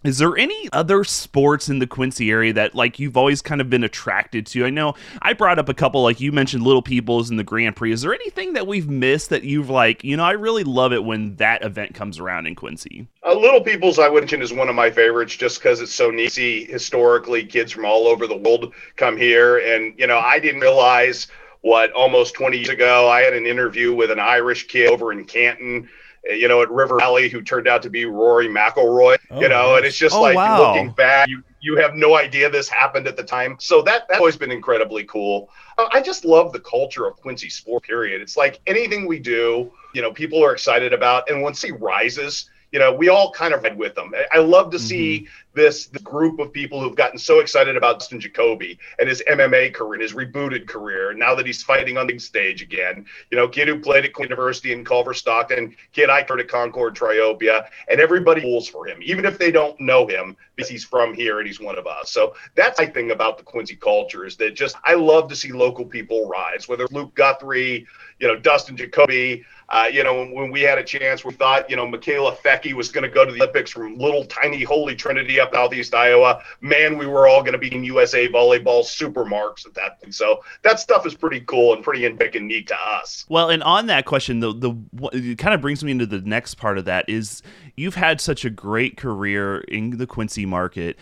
Is there any other sports in the Quincy area that like you've always kind of been attracted to? I know I brought up a couple, like you mentioned Little People's and the Grand Prix. Is there anything that we've missed that you've like, you know, I really love it when that event comes around in Quincy? Uh, Little People's, I would mention, is one of my favorites just because it's so neat. Historically, kids from all over the world come here, and you know, I didn't realize what almost 20 years ago I had an interview with an Irish kid over in Canton. Uh, You know, at River Valley, who turned out to be Rory McIlroy. Oh, you know, and it's just Oh, like wow. looking back, you you have no idea this happened at the time. So that that's always been incredibly cool. Uh, I just love the culture of Quincy sport. Period. It's like anything we do, you know, people are excited about, and once he rises, you know, we all kind of ride with them. I- I love to see this, this group of people who've gotten so excited about Dustin Jacoby and his MMA career and his rebooted career. Now that he's fighting on the stage again, you know, kid who played at Queen University in Culver Stockton, kid I heard at Concord Triopia, and everybody pulls for him, even if they don't know him because he's from here and he's one of us. So that's my thing about the Quincy culture is that just I love to see local people rise, whether Luke Guthrie, you know, Dustin Jacoby. Uh, you know, when, when we had a chance, we thought, you know, Mikaela Foecke was going to go to the Olympics from little tiny Holy Trinity up Southeast Iowa. Man, we were all going to be in USA volleyball super marks at that point. So that stuff is pretty cool and pretty and neat to us. Well, and on that question, the the it kind of brings me into the next part of that is you've had such a great career in the Quincy market,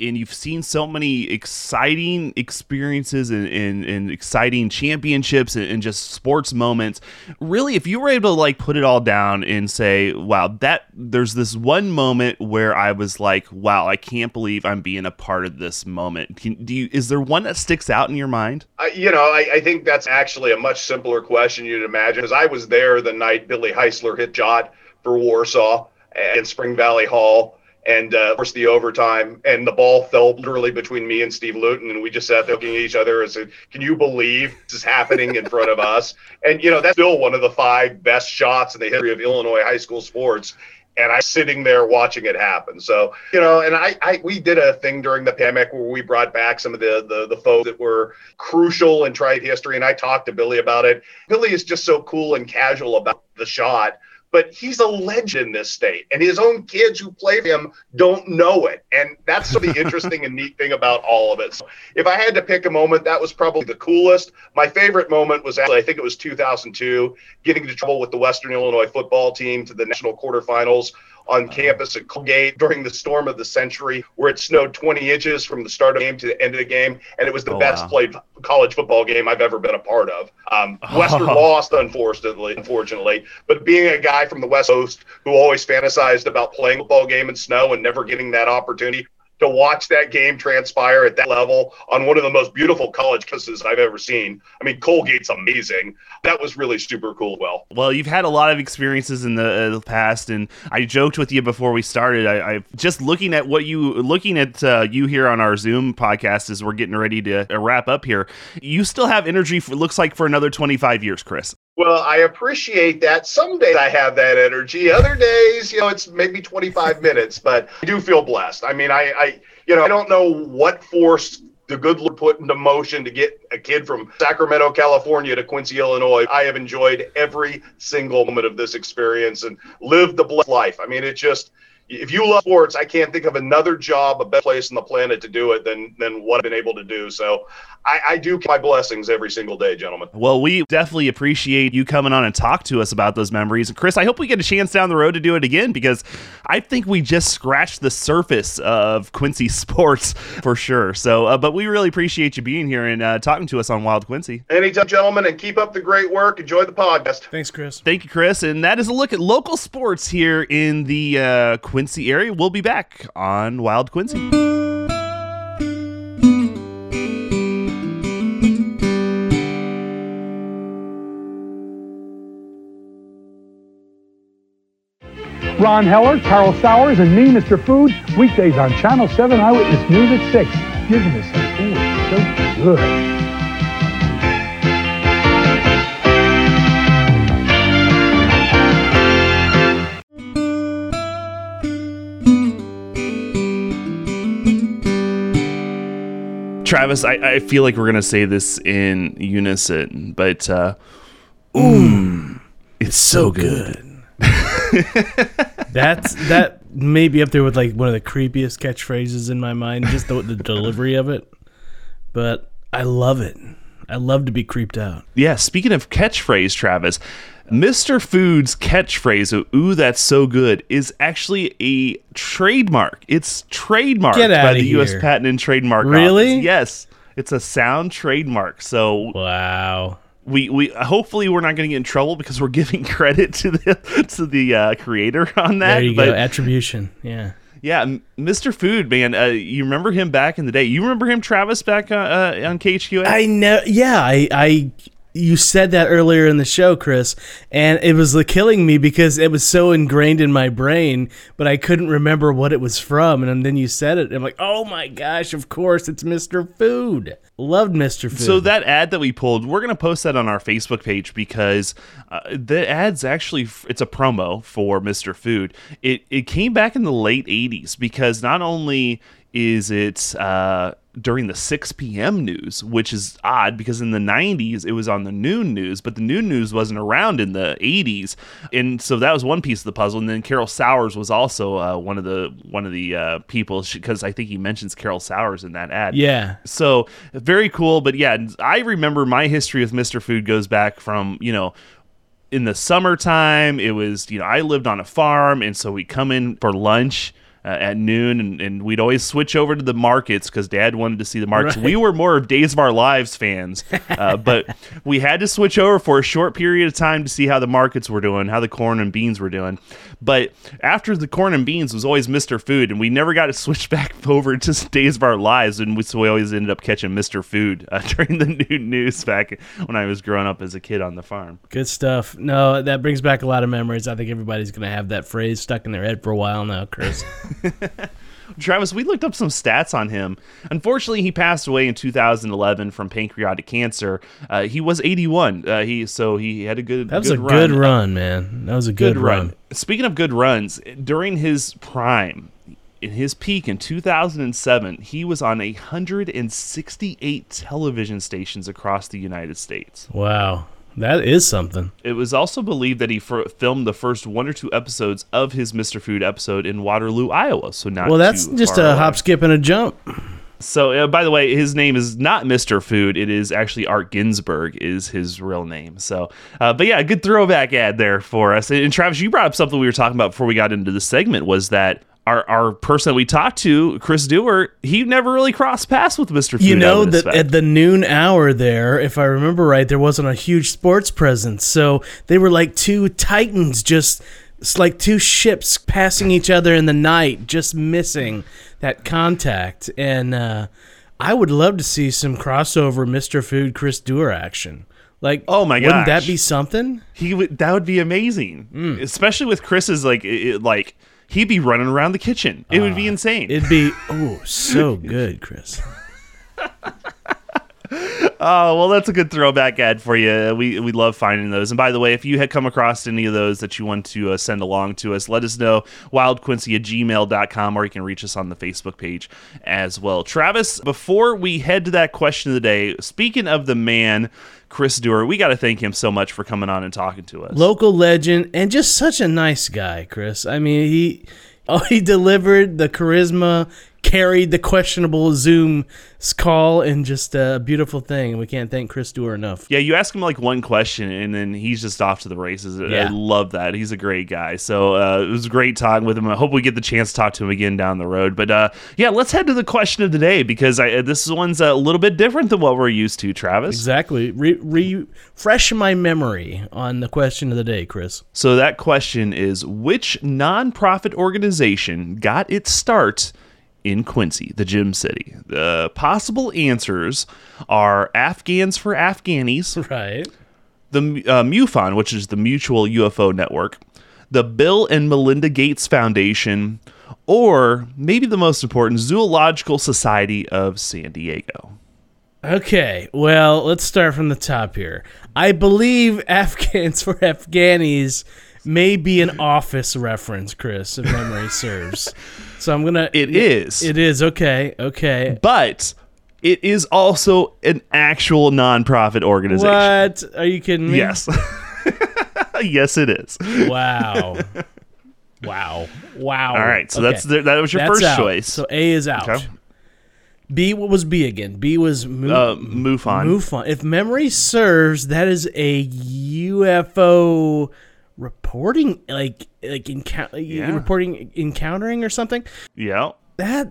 and you've seen so many exciting experiences and, and, and exciting championships and, and just sports moments. Really, if you were able to like put it all down and say, "Wow, that there's this one moment where I was like, wow, I can't believe I'm being a part of this moment." Can, do you? Is there one that sticks out in your mind? I, you know, I, I think that's actually a much simpler question you'd imagine because I was there the night Billy Heisler hit shot for Warsaw and Spring Valley Hall. And uh, of course, the overtime, and the ball fell literally between me and Steve Luton, and we just sat there looking at each other and said, "Can you believe this is happening in front of us?" And you know, that's still one of the five best shots in the history of Illinois high school sports. And I'm sitting there watching it happen. So you know, and I, I we did a thing during the pandemic where we brought back some of the the, the folks that were crucial in tried history, and I talked to Billy about it. Billy is just so cool and casual about the shot but he's a legend in this state and his own kids who play him don't know it. And that's the interesting and neat thing about all of it. So if i had to pick a moment that was probably the coolest. My favorite moment was actually i think it was 2002 getting into trouble with the western illinois football team to the national quarterfinals on campus at Colgate during the storm of the century, where it snowed 20 inches from the start of the game to the end of the game, and it was the Oh, best wow. played college football game I've ever been a part of. Um, Western lost, unfortunately, unfortunately, but being a guy from the West Coast who always fantasized about playing a football game in snow and never getting that opportunity, to watch that game transpire at that level on one of the most beautiful college campuses I've ever seen. I mean, Colgate's amazing. That was really super cool. Well, well, you've had a lot of experiences in the, uh, the past, and I joked with you before we started. I, I just looking at what you looking at uh, you here on our Zoom podcast as we're getting ready to uh, wrap up here. You still have energy. For, looks like for another twenty five years, Chris. Well, I appreciate that. Some days I have that energy. Other days, you know, it's maybe 25 minutes, but I do feel blessed. I mean, I, I you know, I don't know what force the good Lord put into motion to get a kid from Sacramento, California to Quincy, Illinois. I have enjoyed every single moment of this experience and lived the blessed life. I mean, it just, if you love sports, I can't think of another job, a better place on the planet to do it than than what I've been able to do. So I, I do my blessings every single day, gentlemen. Well, we definitely appreciate you coming on and talk to us about those memories. And Chris, I hope we get a chance down the road to do it again because I think we just scratched the surface of Quincy sports for sure. So, uh, but we really appreciate you being here and uh, talking to us on Wild Quincy. Anytime, gentlemen, and keep up the great work. Enjoy the podcast. Thanks, Chris. Thank you, Chris. And that is a look at local sports here in the uh, Quincy area. We'll be back on Wild Quincy. Ron Heller, Carl Sowers, and me, Mr. Food, weekdays on Channel 7 Eyewitness News at 6. Giving us some food so good. Travis, I, I feel like we're gonna say this in unison, but uh, mmm, it's so good. That's that may be up there with like one of the creepiest catchphrases in my mind, just the, the delivery of it. But I love it. I love to be creeped out. Yeah, speaking of catchphrase, Travis, Mr. Food's catchphrase of "Ooh, that's so good" is actually a trademark. It's trademarked by the U.S. Patent and Trademark Really? Office. Yes, it's a sound trademark. So Wow. we we hopefully we're not going to get in trouble because we're giving credit to the to the uh, creator on that. There you but go. Attribution. Yeah. yeah, Mr. Food, man, uh, you remember him back in the day? You remember him, Travis, back uh, uh, on KHQA? I know. Yeah, I, I, you said that earlier in the show, Chris, and it was killing me because it was so ingrained in my brain, but I couldn't remember what it was from. And then you said it, and I'm like, oh my gosh, of course, it's Mr. Food. Loved Mr. Food. So that ad that we pulled, we're gonna post that on our Facebook page because uh, the ad's actually it's a promo for Mr. Food. It it came back in the late '80s because not only is it uh, during the 6 p.m. news, which is odd because in the 90s it was on the noon news, but the noon news wasn't around in the 80s, and so that was one piece of the puzzle. And then Carol Sowers was also uh, one of the one of the uh, people because I think he mentions Carol Sowers in that ad. yeah. So very cool. But yeah, I remember my history with Mr. Food goes back from, you know, in the summertime, it was, you know, I lived on a farm. And so we come in for lunch. Uh, at noon, and, and we'd always switch over to the markets because Dad wanted to see the markets. Right. We were more of Days of Our Lives fans, uh, but we had to switch over for a short period of time to see how the markets were doing, how the corn and beans were doing. But after the corn and beans was always Mr. Food, and we never got to switch back over to Days of Our Lives, and we, so we always ended up catching Mr. Food uh, during the noon news back when I was growing up as a kid on the farm. Good stuff. No, that brings back a lot of memories. I think everybody's going to have that phrase stuck in their head for a while now, Chris. Travis, we looked up some stats on him. Unfortunately, he passed away in 2011 from pancreatic cancer. Uh, he was 81. Uh, he so he had a good. That was good a run. good run, man. That was a good, run. Speaking of good runs, during his prime, in his peak in 2007, he was on 168 television stations across the United States. Wow. That is something. It was also believed that he f- filmed the first one or two episodes of his Mr. Food episode in Waterloo, Iowa. So not Well, that's just a away. hop, skip, and a jump. So, uh, by the way, his name is not Mr. Food. It is actually Art Ginsburg is his real name. So, uh, but yeah, good throwback ad there for us. And, Travis, you brought up something we were talking about before we got into the segment was that our, our person that we talked to, Chris Duerr, he never really crossed paths with Mr. Food. You know that at the noon hour there, if I remember right, there wasn't a huge sports presence, so they were like two titans just It's like two ships passing each other in the night, just missing that contact. And uh, I would love to see some crossover Mr. Food Chris Duerr action. Like, Oh my god, wouldn't that be something? He would that would be amazing, especially with Chris's like it- like he'd be running around the kitchen. It would be ah, insane. It'd be oh so good, Chris. Oh well, that's a good throwback ad for you. We we love finding those. And by the way, if you had come across any of those that you want to uh, send along to us, let us know. Wildquincy at gmail.com or you can reach us on the Facebook page as well. Travis, before we head to that question of the day, speaking of the man, Chris Duerr, we got to thank him so much for coming on and talking to us. Local legend and just such a nice guy, Chris. I mean, he oh he delivered the charisma, carried the questionable Zoom call, and just a beautiful thing. We can't thank Chris Duerr enough. Yeah, you ask him like one question and then he's just off to the races. I- I love that. He's a great guy. So uh, it was great talking with him. I hope we get the chance to talk to him again down the road. But uh, yeah, let's head to the question of the day because I, this one's a little bit different than what we're used to, Travis. Exactly. Re- refresh my memory on the question of the day, Chris. So that question is which nonprofit organization got its start in Quincy, the Gem City? The possible answers are Afghans for Afghanis. Right. the uh, MUFON, which is the Mutual UFO Network, the Bill and Melinda Gates Foundation, or maybe the most important, Zoological Society of San Diego. Okay, well, let's start from the top here. I believe Afghans for Afghanis may be an office reference, Chris, if memory serves. So I'm gonna. It is, It is okay. Okay. but it is also an actual nonprofit organization. What? Are you kidding me? Yes. yes, it is. Wow. wow. Wow. All right, so Okay. that's the, that was your That's first out. choice. So A is out. Okay. B. What was B again? B was Mu- uh, MUFON. MUFON. If memory serves, that is a UFO reporting, like like encou- Yeah. reporting encountering or something. yeah. That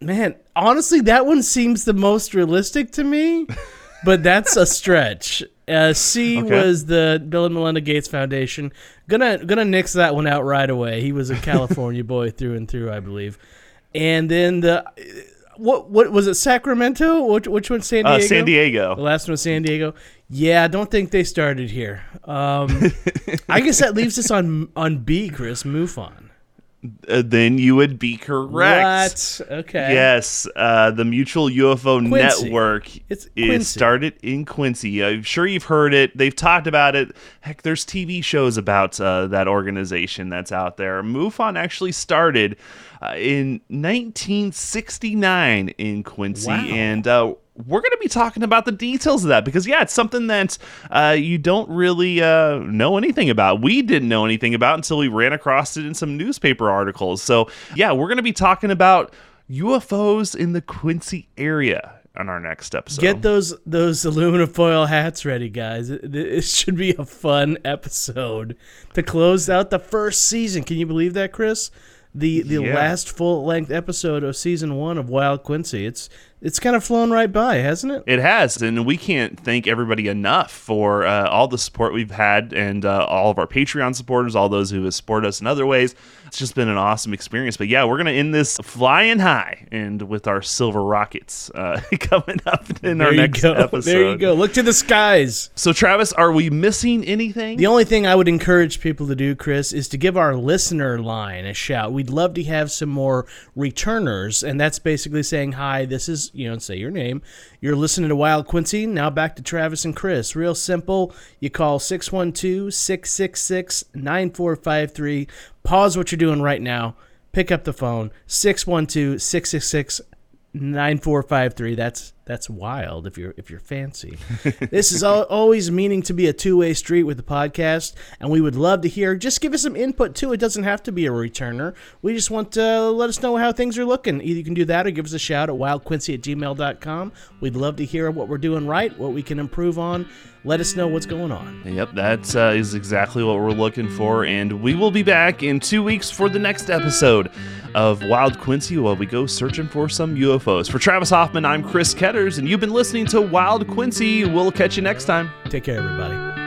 man, honestly, that one seems the most realistic to me, but that's a stretch. Uh, C Okay. was the Bill and Melinda Gates Foundation. Gonna gonna nix that one out right away. He was a California boy through and through, I believe. And then the what what was it? Sacramento? Which which one? San Diego. Uh, San The last one was San Diego. Yeah, I don't think they started here. Um, I guess that leaves us on on B, Chris MUFON. Uh, then you would be correct. What? Okay. Yes, uh, the Mutual UFO Quincy. Network It's is Quincy. started in Quincy. I'm sure you've heard it. They've talked about it. Heck, there's TV shows about uh, that organization that's out there. MUFON actually started uh, in 1969 in Quincy, Wow. and uh, we're going to be talking about the details of that because, yeah, it's something that uh, you don't really uh, know anything about. We didn't know anything about until we ran across it in some newspaper articles. So, yeah, we're going to be talking about UFOs in the Quincy area on our next episode. Get those those aluminum foil hats ready, guys. It should be a fun episode to close out the first season. Can you believe that, Chris? The the Yeah. last full length episode of season one of Wild Quincy. It's it's kind of flown right by, hasn't it? It has, and we can't thank everybody enough for uh, all the support we've had, and uh, all of our Patreon supporters, all those who have supported us in other ways. It's just been an awesome experience. But yeah, we're gonna end this flying high, and with our silver rockets uh, coming up in There our next go. episode. There you go. Look to the skies. So, Travis, are we missing anything? The only thing I would encourage people to do, Chris, is to give our listener line a shout. We'd love to have some more returners, and that's basically saying, Hi, this is, you know, say your name. You're listening to Wild Quincy. Now back to Travis and Chris. Real simple. You call 612 666 9453. Pause what you're doing right now. Pick up the phone 612 666 9453 that's that's wild if you're if you're fancy. This is al- always meaning to be a two-way street with the podcast and we would love to hear just give us some input too. It doesn't have to be a returner. We just want to let us know how things are looking. Either you can do that or give us a shout at wildquincy at gmail.com we'd love to hear what we're doing right what we can improve on. Let us know what's going on. Yep, that uh, is exactly what we're looking for. And we will be back in two weeks for the next episode of Wild Quincy while we go searching for some UFOs. For Travis Hoffman, I'm Chris Ketters, and you've been listening to Wild Quincy. We'll catch you next time. take care everybody